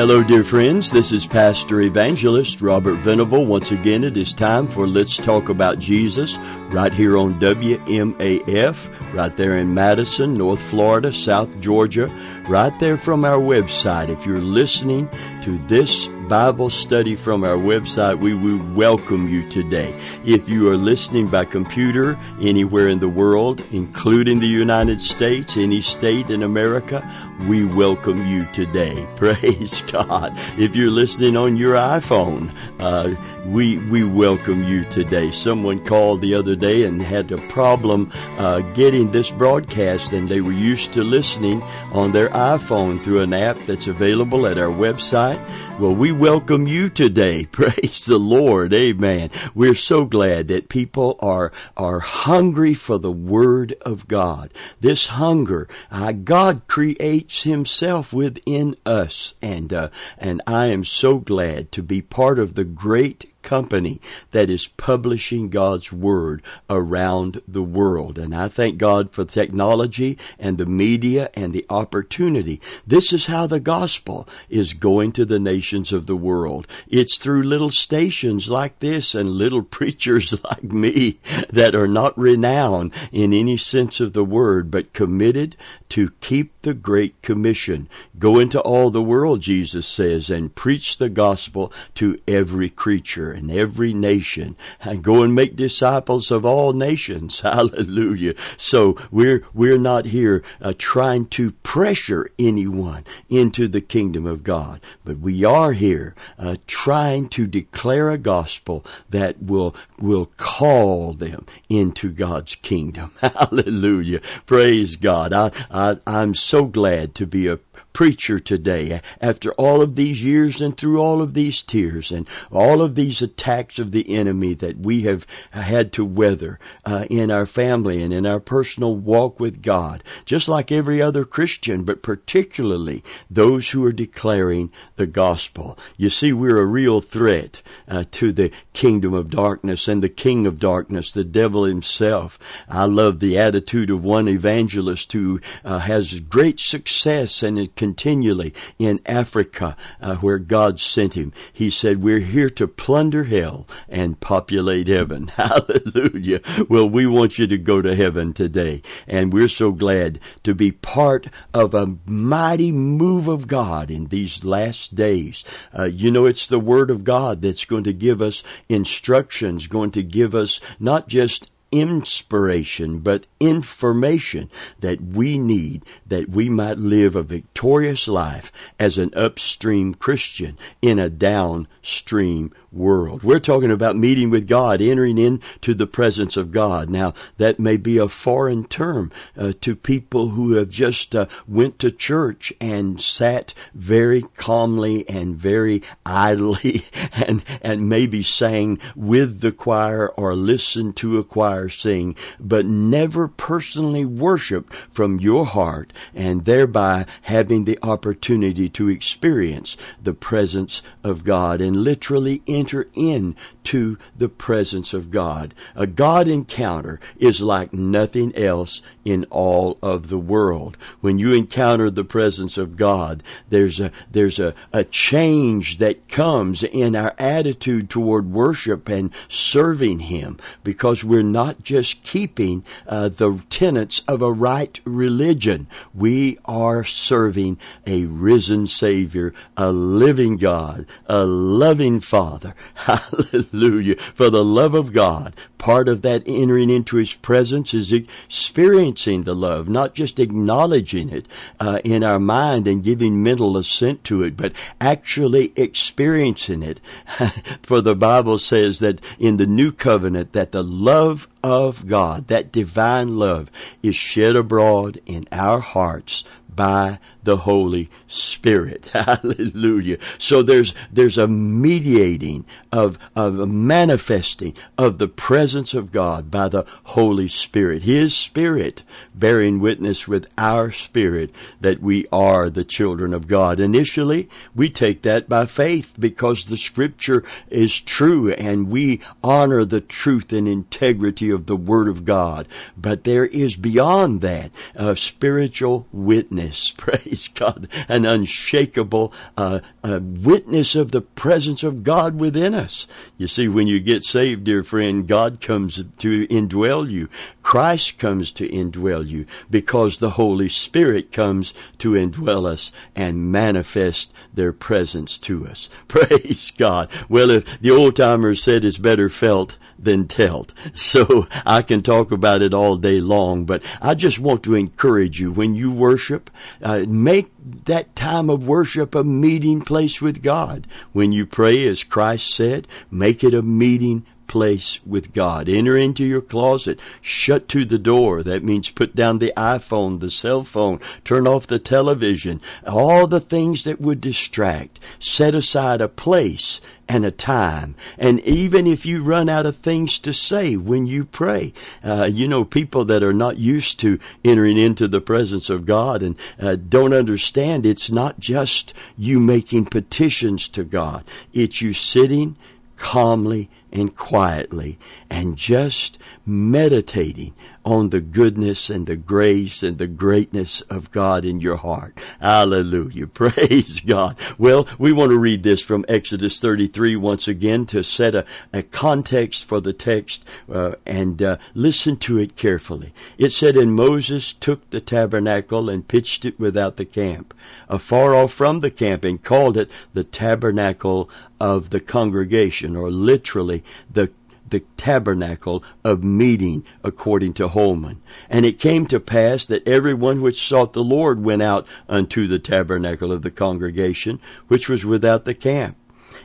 Hello, dear friends. This is Pastor Evangelist Robert Venable. Once again, it is time for Let's Talk About Jesus right here on WMAF, right there in Madison, North Florida, South Georgia, right there from our website. If you're listening to this Bible study from our website, we will welcome you today. If you are listening by computer anywhere in the world, including the United States, any state in America, we welcome you today. Praise God. If you're listening on your iPhone, uh, we we welcome you today. Someone called the other day and had a problem uh, getting this broadcast, and they were used to listening on their iPhone through an app that's available at our website. Well, we welcome you today. Praise the Lord. Amen. We're so glad that people are, are hungry for the Word of God. This hunger, uh, God creates Himself within us. And, uh, and I am so glad to be part of the great company that is publishing God's Word around the world. And I thank God for technology and the media and the opportunity. This is how the gospel is going to the nations of the world. It's through little stations like this and little preachers like me that are not renowned in any sense of the word, but committed to keep the Great Commission. Go into all the world, Jesus says, and preach the gospel to every creature and every nation. And go and make disciples of all nations. Hallelujah. So we're, we're not here uh, trying to pressure anyone into the kingdom of God, but we are here uh, trying to declare a gospel that will, will call them into God's kingdom. Hallelujah. Praise God. I, I, I'm so glad to be a preacher today after all of these years and through all of these tears and all of these attacks of the enemy that we have had to weather uh, in our family and in our personal walk with God, just like every other Christian, but particularly those who are declaring the gospel. You see, we're a real threat uh, to the kingdom of darkness and the king of darkness, the devil himself. I love the attitude of one evangelist who uh, has great success and continually in Africa uh, where God sent him. He said, We're here to plunder hell and populate heaven. Hallelujah. Well, we want you to go to heaven today. And we're so glad to be part of a mighty move of God in these last days. Uh, you know, it's the Word of God that's going to give us instructions, going to give us not just inspiration, but information that we need that we might live a victorious life as an upstream Christian in a downstream world. We're talking about meeting with God, entering into the presence of God. Now, that may be a foreign term uh, to people who have just uh, went to church and sat very calmly and very idly and, and maybe sang with the choir or listened to a choir sing, but never personally worshiped from your heart and thereby having the opportunity to experience the presence of God and literally enter into the presence of God. A God encounter is like nothing else in all of the world. When you encounter the presence of God, there's a, there's a, a change that comes in our attitude toward worship and serving Him because we're not just keeping uh, the tenets of a right religion. We are serving a risen Savior, a living God, a loving Father. Hallelujah. For the love of God, part of that entering into His presence is experiencing the love, not just acknowledging it uh, in our mind and giving mental assent to it, but actually experiencing it. For the Bible says that in the new covenant that the love of God, that divine love, is shed abroad in our hearts by the Holy Spirit. Hallelujah. So there's, there's a mediating of, of a manifesting of the presence of God by the Holy Spirit. His Spirit bearing witness with our spirit that we are the children of God. Initially, we take that by faith because the scripture is true and we honor the truth and integrity of the Word of God. But there is beyond that a spiritual witness witness, praise God, an unshakable uh, witness of the presence of God within us. You see, when you get saved, dear friend, God comes to indwell you. Christ comes to indwell you because the Holy Spirit comes to indwell us and manifest their presence to us. Praise God. Well, if the old timers said it's better felt than telt. So I can talk about it all day long, but I just want to encourage you when you worship, uh, make that time of worship a meeting place with God. When you pray, as Christ said, make it a meeting place with God. Enter into your closet. Shut to the door. That means put down the iPhone, the cell phone, turn off the television, all the things that would distract. Set aside a place and a time. And even if you run out of things to say when you pray, uh, you know, people that are not used to entering into the presence of God and uh, don't understand it's not just you making petitions to God. It's you sitting calmly and quietly and just meditating on the goodness and the grace and the greatness of God in your heart. Hallelujah. Praise God. Well, we want to read this from Exodus 33 once again to set a, a context for the text uh, and uh, listen to it carefully. It said, And Moses took the tabernacle and pitched it without the camp, afar off from the camp, and called it the tabernacle of the congregation, or literally the the tabernacle of meeting according to Holman. And it came to pass that every one which sought the Lord went out unto the tabernacle of the congregation, which was without the camp.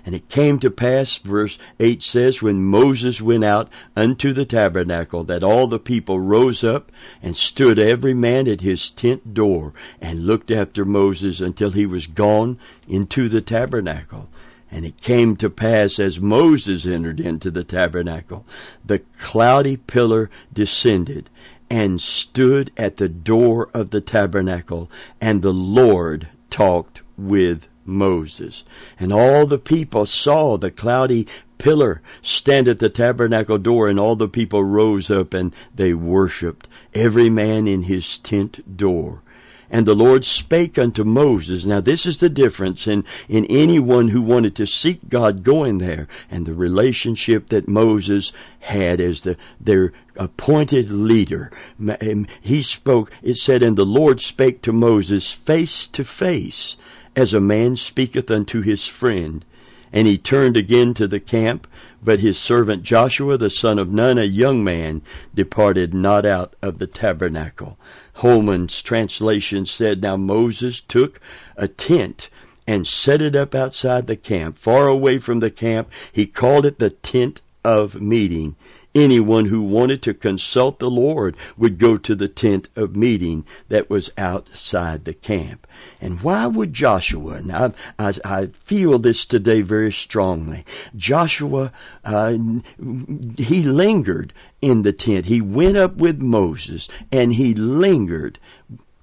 And it came to pass, verse 8 says, when Moses went out unto the tabernacle, that all the people rose up and stood every man at his tent door and looked after Moses until he was gone into the tabernacle. And it came to pass as Moses entered into the tabernacle, the cloudy pillar descended and stood at the door of the tabernacle, and the Lord talked with Moses. And all the people saw the cloudy pillar stand at the tabernacle door, and all the people rose up and they worshipped, every man in his tent door. And the Lord spake unto Moses. Now this is the difference in, in anyone who wanted to seek God going there and the relationship that Moses had as the, their appointed leader. Um, he spoke, it said, and the Lord spake to Moses face to face as a man speaketh unto his friend. And he turned again to the camp, but his servant Joshua the son of Nun, a young man, departed not out of the tabernacle. Holman's translation said, Now Moses took a tent and set it up outside the camp, far away from the camp. He called it the tent of meeting. Anyone who wanted to consult the Lord would go to the tent of meeting that was outside the camp. And why would Joshua, now I, I feel this today very strongly, Joshua, uh, he lingered in the tent. He went up with Moses and he lingered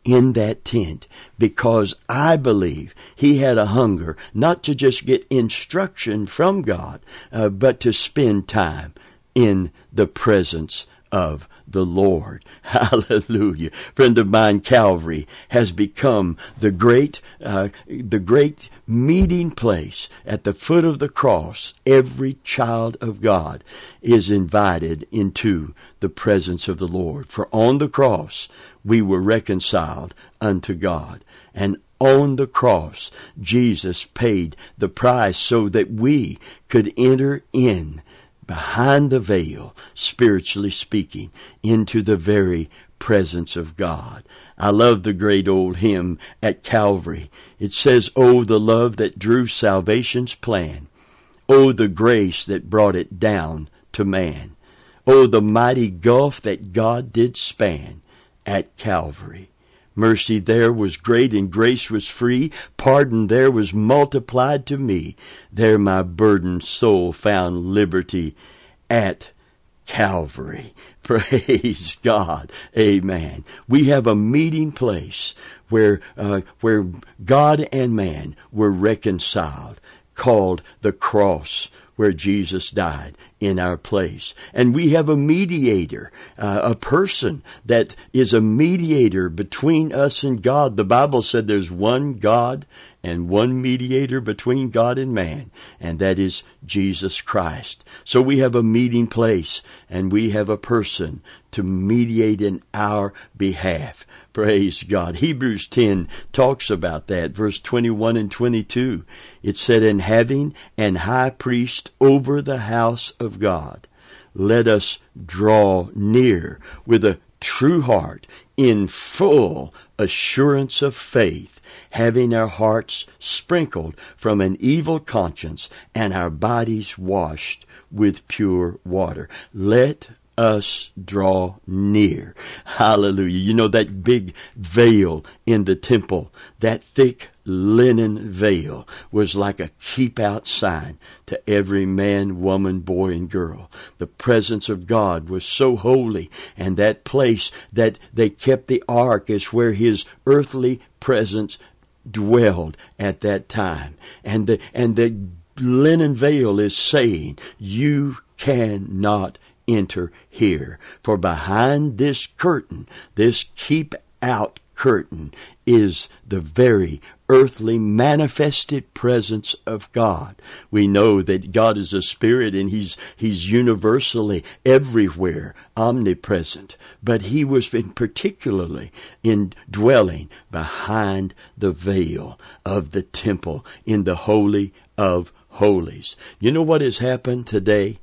in that tent because I believe he had a hunger not to just get instruction from God, uh, but to spend time in the presence of the Lord. Hallelujah. Friend of mine, Calvary has become the great, uh, the great meeting place at the foot of the cross. Every child of God is invited into the presence of the Lord. For on the cross, we were reconciled unto God. And on the cross, Jesus paid the price so that we could enter in behind the veil, spiritually speaking, into the very presence of God. I love the great old hymn at Calvary. It says, Oh, the love that drew salvation's plan. Oh, the grace that brought it down to man. Oh, the mighty gulf that God did span at Calvary. Mercy there was great and grace was free. Pardon there was multiplied to me. There my burdened soul found liberty at Calvary. Praise God. Amen. We have a meeting place where, uh, where God and man were reconciled, called the cross where Jesus died in our place. And we have a mediator, uh, a person that is a mediator between us and God. The Bible said there's one God and one mediator between God and man, and that is Jesus Christ. So we have a meeting place and we have a person to mediate in our behalf. Praise God. Hebrews 10 talks about that. Verse 21 and 22. It said, In having an high priest over the house of God, let us draw near with a true heart in full assurance of faith, having our hearts sprinkled from an evil conscience and our bodies washed with pure water. Let us draw near. Hallelujah. You know that big veil in the temple, that thick linen veil was like a keep out sign to every man, woman, boy, and girl. The presence of God was so holy, and that place that they kept the ark is where his earthly presence dwelled at that time. And the, and the linen veil is saying, you cannot enter here. For behind this curtain, this keep out curtain, is the very earthly manifested presence of God. We know that God is a spirit and he's he's universally everywhere omnipresent, but he was in particularly indwelling behind the veil of the temple in the holy of holies. You know what has happened today?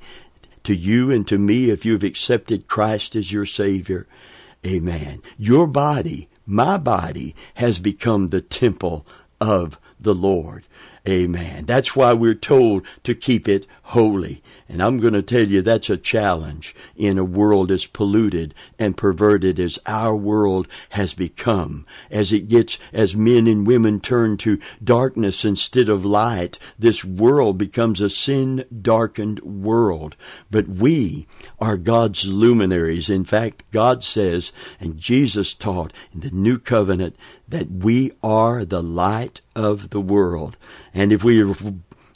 To you and to me if you've accepted Christ as your Savior. Amen. Your body, my body, has become the temple of the Lord. Amen. That's why we're told to keep it holy. And I'm going to tell you that's a challenge in a world as polluted and perverted as our world has become. As it gets, as men and women turn to darkness instead of light, this world becomes a sin darkened world. But we are God's luminaries. In fact, God says, and Jesus taught in the new covenant, that we are the light of the world. And if we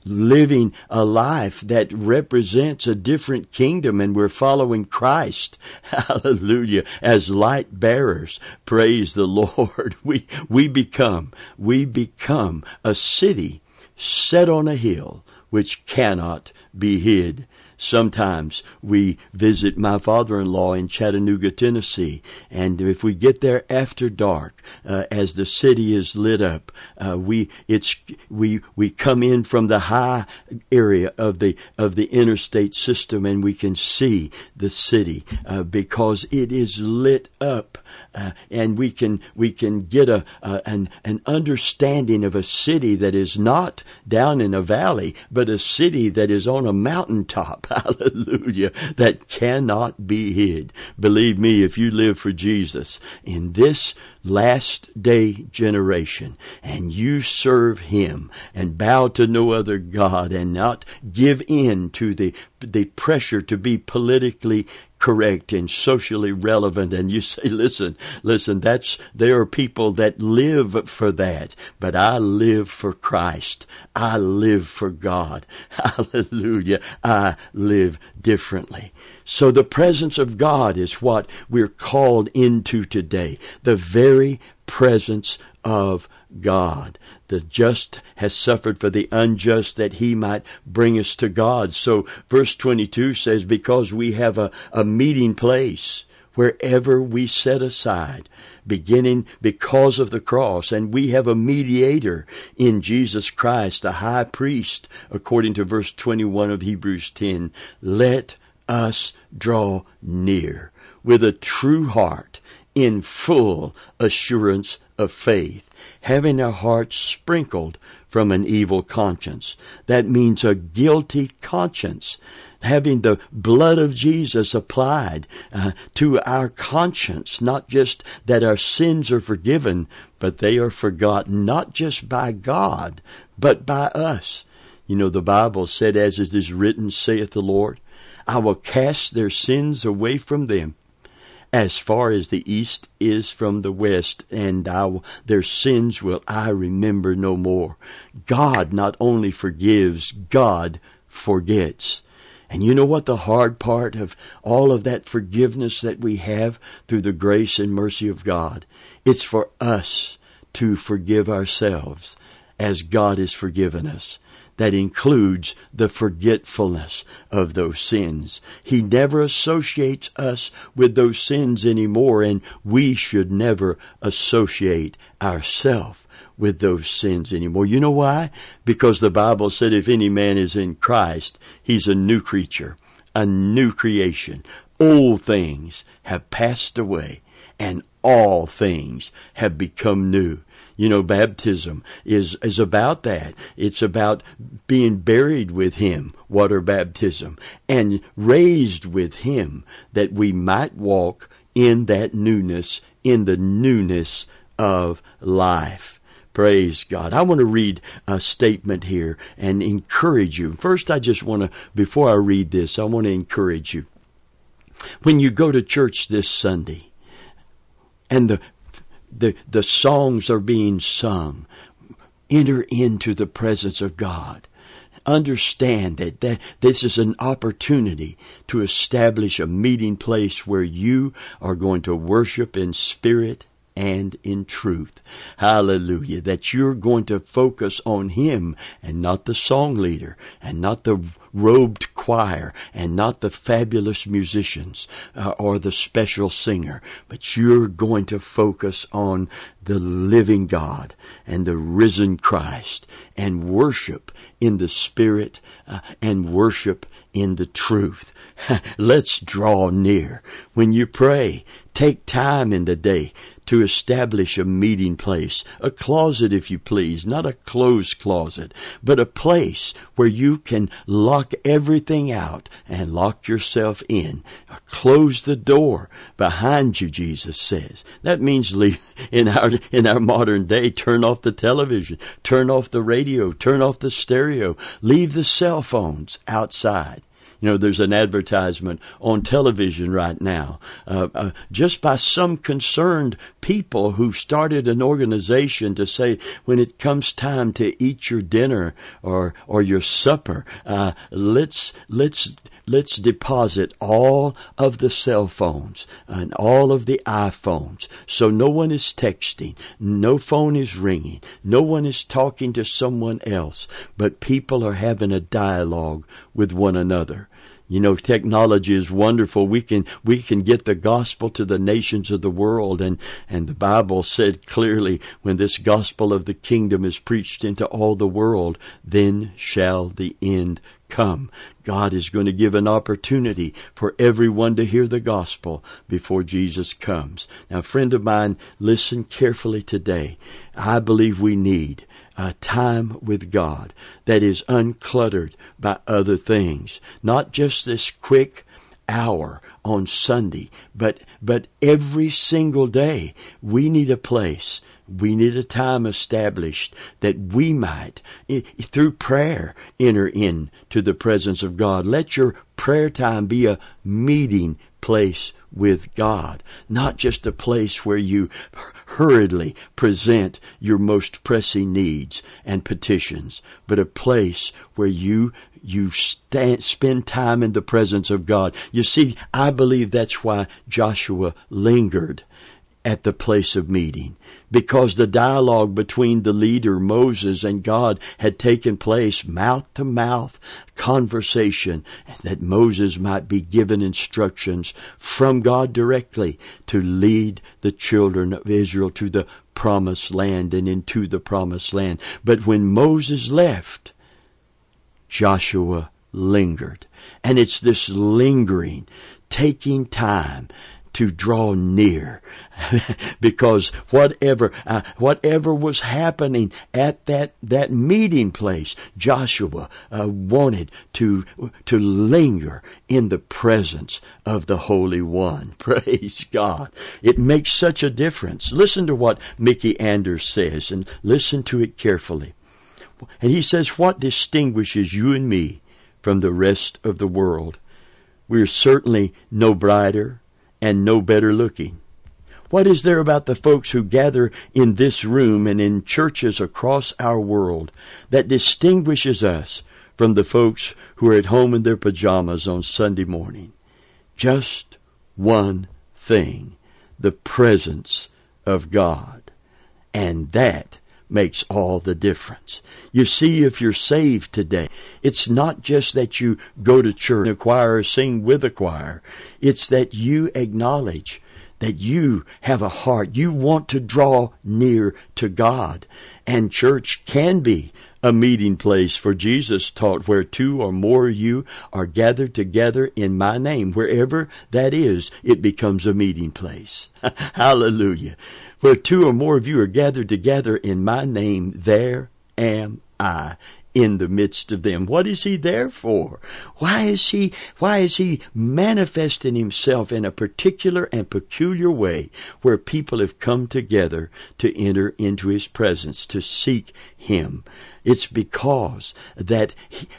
living a life that represents a different kingdom and we're following Christ. Hallelujah. As light bearers. Praise the Lord. We, we become, we become a city set on a hill which cannot be hid. Sometimes we visit my father-in-law in Chattanooga, Tennessee, and if we get there after dark, uh, as the city is lit up, uh, we it's we we come in from the high area of the of the interstate system, and we can see the city uh, because it is lit up uh, and we can we can get a uh, an an understanding of a city that is not down in a valley, but a city that is on a mountaintop. Hallelujah! That cannot be hid. Believe me, if you live for Jesus in this last day generation and you serve him and bow to no other God and not give in to the the pressure to be politically correct and socially relevant. And you say listen listen that's there are people that live for that but I live for Christ. I live for God. Hallelujah. I live differently. So the presence of God is what we're called into today the very presence of God. The just has suffered for the unjust that he might bring us to God. So verse 22 says, because we have a, a meeting place wherever we set aside, beginning because of the cross, and we have a mediator in Jesus Christ, a high priest, according to verse 21 of Hebrews 10. Let us draw near with a true heart in full assurance of faith, having our hearts sprinkled from an evil conscience. That means a guilty conscience. Having the blood of Jesus applied uh, to our conscience, not just that our sins are forgiven, but they are forgotten, not just by God, but by us. You know, the Bible said, as it is written, saith the Lord, I will cast their sins away from them as far as the east is from the west, and I, their sins will I remember no more. God not only forgives, God forgets. And you know what the hard part of all of that forgiveness that we have through the grace and mercy of God? It's for us to forgive ourselves as God has forgiven us. That includes the forgetfulness of those sins. He never associates us with those sins anymore, and we should never associate ourselves with those sins anymore. You know why? Because the Bible said if any man is in Christ, he's a new creature, a new creation. Old things have passed away and all things have become new. You know, baptism is, is about that. It's about being buried with Him, water baptism, and raised with Him that we might walk in that newness, in the newness of life. Praise God. I want to read a statement here and encourage you. First, I just want to, before I read this, I want to encourage you. When you go to church this Sunday and the, the, the songs are being sung, enter into the presence of God understand that, that this is an opportunity to establish a meeting place where you are going to worship in spirit and in truth. Hallelujah. That you're going to focus on Him and not the song leader and not the robed choir and not the fabulous musicians uh, or the special singer, but you're going to focus on the living God and the risen Christ and worship in the Spirit uh, and worship in the truth. Let's draw near. When you pray, take time in the day to establish a meeting place, a closet, if you please, not a closed closet, but a place where you can lock everything out and lock yourself in. Close the door behind you, Jesus says. That means leave, in our, in our modern day, turn off the television, turn off the radio, turn off the stereo, leave the cell phones outside. You know, there's an advertisement on television right now, uh, uh, just by some concerned people who started an organization to say, when it comes time to eat your dinner or or your supper, uh, let's let's let's deposit all of the cell phones and all of the iPhones. So no one is texting, no phone is ringing, no one is talking to someone else, but people are having a dialogue with one another. You know, technology is wonderful. We can we can get the gospel to the nations of the world, and and the Bible said clearly, when this gospel of the kingdom is preached into all the world, then shall the end come. God is going to give an opportunity for everyone to hear the gospel before Jesus comes. Now, friend of mine, listen carefully today. I believe we need a time with God that is uncluttered by other things. Not just this quick hour on Sunday, but, but every single day we need a place. We need a time established that we might, through prayer, enter into the presence of God. Let your prayer time be a meeting place with God, not just a place where you hurriedly present your most pressing needs and petitions, but a place where you you stand, spend time in the presence of God. You see, I believe that's why Joshua lingered at the place of meeting. Because the dialogue between the leader Moses and God had taken place mouth to mouth conversation that Moses might be given instructions from God directly to lead the children of Israel to the promised land and into the promised land. But when Moses left Joshua lingered. And it's this lingering taking time to draw near. Because whatever uh, whatever was happening at that that meeting place Joshua uh, wanted to to linger in the presence of the holy one. Praise god. It makes such a difference. Listen to what Mickey Anders says and listen to it carefully. And he says what distinguishes you and me from the rest of the world? We're certainly no brighter and no better looking. What is there about the folks who gather in this room and in churches across our world that distinguishes us from the folks who are at home in their pajamas on Sunday morning. Just one thing the presence of God. And that makes all the difference. You see, if you're saved today, it's not just that you go to church, and a choir, or sing with a choir. It's that you acknowledge that you have a heart. You want to draw near to God. And church can be a meeting place for Jesus taught where two or more of you are gathered together in my name. Wherever that is, it becomes a meeting place. Hallelujah. Where two or more of you are gathered together in my name, there am I in the midst of them. What is he there for? Why is he, why is he manifesting himself in a particular and peculiar way where people have come together to enter into his presence, to seek him? It's because that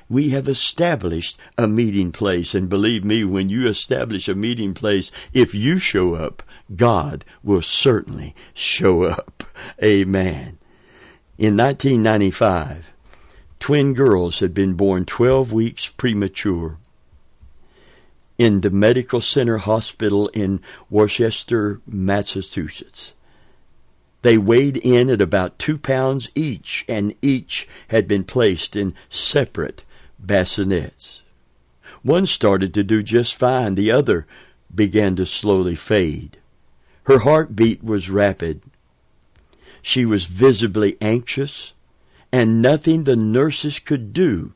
we have established a meeting place. And believe me, when you establish a meeting place, if you show up, God will certainly show up. Amen. In 1995, twin girls had been born 12 weeks premature in the Medical Center Hospital in Worcester, Massachusetts. They weighed in at about two pounds each, and each had been placed in separate bassinets. One started to do just fine, the other began to slowly fade. Her heartbeat was rapid. She was visibly anxious, and nothing the nurses could do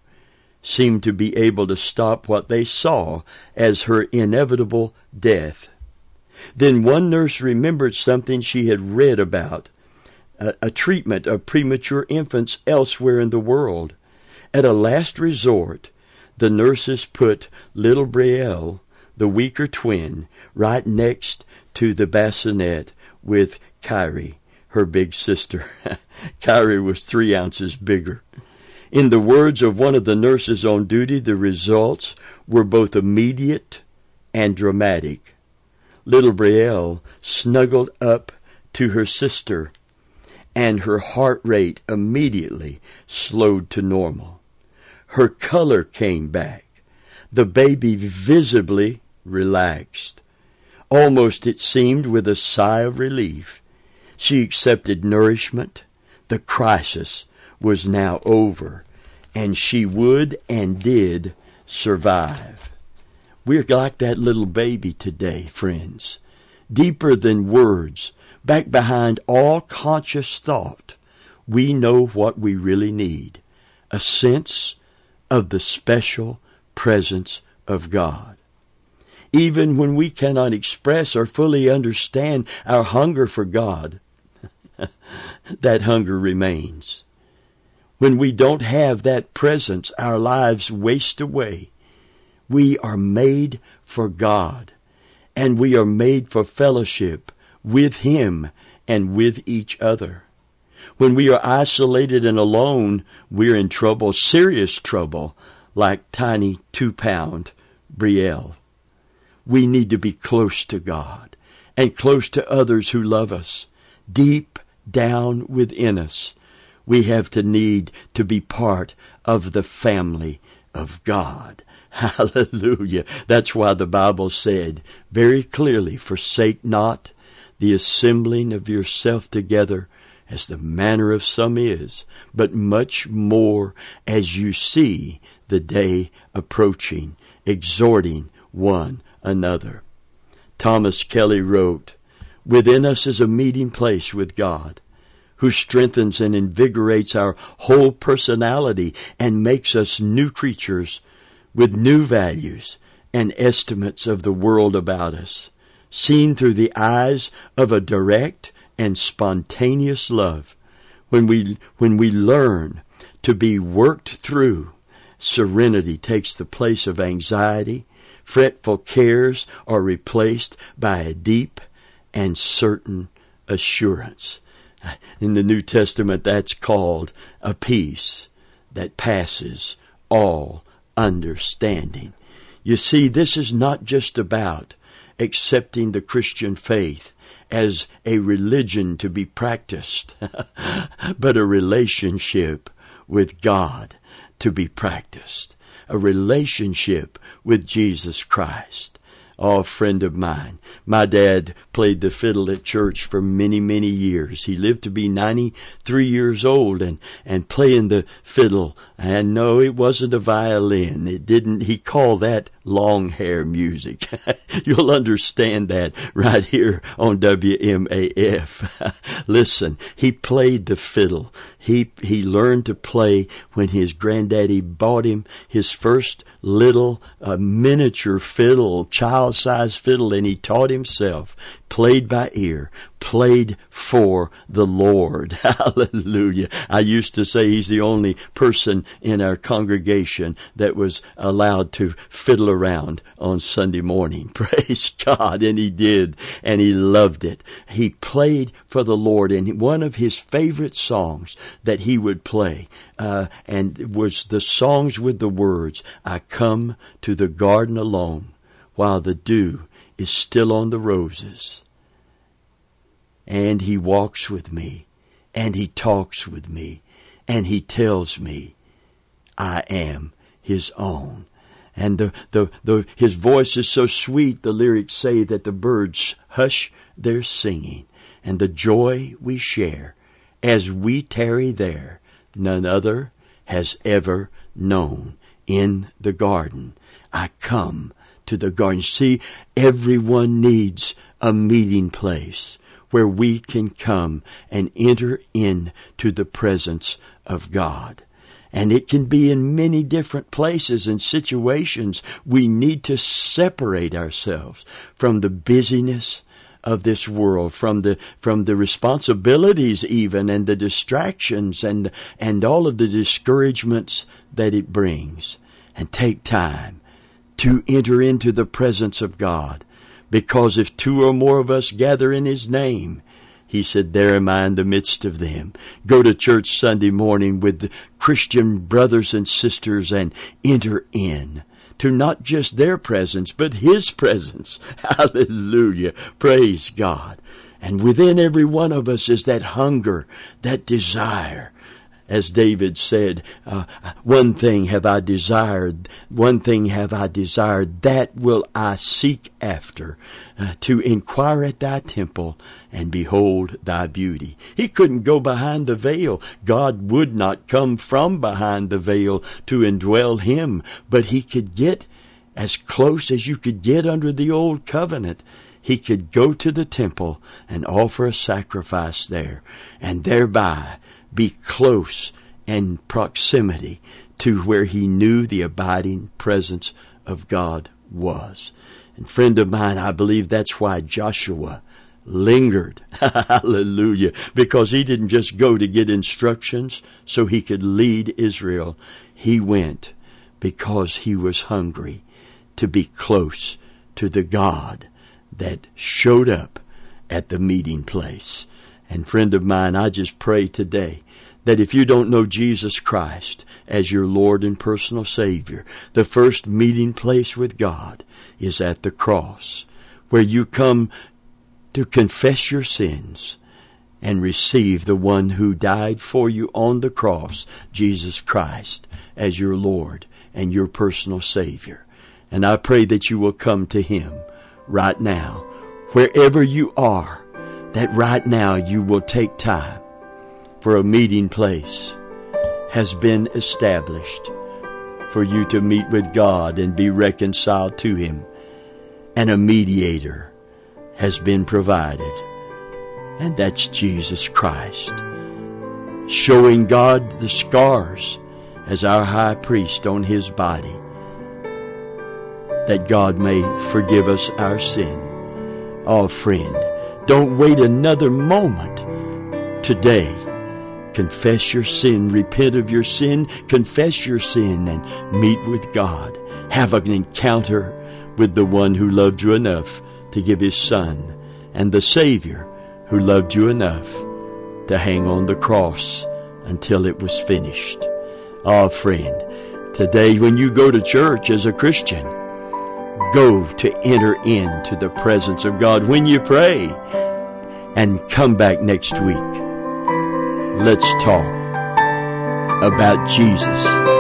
seemed to be able to stop what they saw as her inevitable death. Then one nurse remembered something she had read about a, a, treatment of premature infants elsewhere in the world. At a last resort, the nurses put little Brielle, the weaker twin, right next to the bassinet with Kyrie, her big sister. Kyrie was three ounces bigger. In the words of one of the nurses on duty, the results were both immediate and dramatic little Brielle snuggled up to her sister, and her heart rate immediately slowed to normal. Her color came back. The baby visibly relaxed. Almost, it seemed, with a sigh of relief. She accepted nourishment. The crisis was now over, and she would and did survive. We're like that little baby today, friends. Deeper than words, back behind all conscious thought, we know what we really need a sense of the special presence of God. Even when we cannot express or fully understand our hunger for God, that hunger remains. When we don't have that presence, our lives waste away we are made for God, and we are made for fellowship with Him and with each other. When we are isolated and alone, we're in trouble, serious trouble, like tiny two pound Brielle. We need to be close to God and close to others who love us. Deep down within us, we have to need to be part of the family of God. Hallelujah. That's why the Bible said very clearly, forsake not the assembling of yourself together as the manner of some is, but much more as you see the day approaching, exhorting one another. Thomas Kelly wrote, Within us is a meeting place with God, who strengthens and invigorates our whole personality and makes us new creatures with new values and estimates of the world about us, seen through the eyes of a direct and spontaneous love. When we, when we learn to be worked through, serenity takes the place of anxiety, fretful cares are replaced by a deep and certain assurance. In the New Testament, that's called a peace that passes all understanding. You see, this is not just about accepting the Christian faith as a religion to be practiced, but a relationship with God to be practiced. A relationship with Jesus Christ. Oh, friend of mine. My dad played the fiddle at church for many, many years. He lived to be 93 years old and, and playing the fiddle. And no, it wasn't a violin. It didn't, he called that long hair music. You'll understand that right here on WMAF. Listen, he played the fiddle. He, he learned to play when his granddaddy bought him his first little uh, miniature fiddle, child sized fiddle, and he taught himself, played by ear, played for the Lord. Hallelujah. I used to say he's the only person in our congregation that was allowed to fiddle around on Sunday morning. Praise God. And he did. And he loved it. He played for the Lord. And one of his favorite songs that he would play uh, and was the songs with the words, I come to the garden alone while the dew is still on the roses and he walks with me, and he talks with me, and he tells me I am his own. And the, the, the, his voice is so sweet, the lyrics say that the birds hush their singing, and the joy we share as we tarry there, none other has ever known in the garden. I come to the garden. See, everyone needs a meeting place where we can come and enter into the presence of God. And it can be in many different places and situations. We need to separate ourselves from the busyness of this world, from the from the responsibilities even and the distractions and and all of the discouragements that it brings, and take time to enter into the presence of God because if two or more of us gather in his name, he said, There am I in the midst of them. Go to church Sunday morning with the Christian brothers and sisters and enter in to not just their presence, but his presence. Hallelujah. Praise God. And within every one of us is that hunger, that desire as David said, uh, one thing have I desired, one thing have I desired, that will I seek after, uh, to inquire at thy temple and behold thy beauty. He couldn't go behind the veil. God would not come from behind the veil to indwell him, but he could get as close as you could get under the old covenant he could go to the temple and offer a sacrifice there, and thereby be close and proximity to where he knew the abiding presence of God was. And friend of mine, I believe that's why Joshua lingered. Hallelujah. Because he didn't just go to get instructions so he could lead Israel. He went because he was hungry to be close to the God that showed up at the meeting place. And friend of mine, I just pray today that if you don't know Jesus Christ as your Lord and personal Savior, the first meeting place with God is at the cross, where you come to confess your sins and receive the one who died for you on the cross, Jesus Christ, as your Lord and your personal Savior. And I pray that you will come to Him right now, wherever you are that right now you will take time for a meeting place has been established for you to meet with God and be reconciled to Him. And a mediator has been provided, and that's Jesus Christ. Showing God the scars as our high priest on His body, that God may forgive us our sin. Oh, friend, don't wait another moment. Today, confess your sin, repent of your sin, confess your sin, and meet with God. Have an encounter with the one who loved you enough to give his son, and the Savior who loved you enough to hang on the cross until it was finished. Ah, oh, friend, today when you go to church as a Christian, go to enter into the presence of God when you pray and come back next week. Let's talk about Jesus.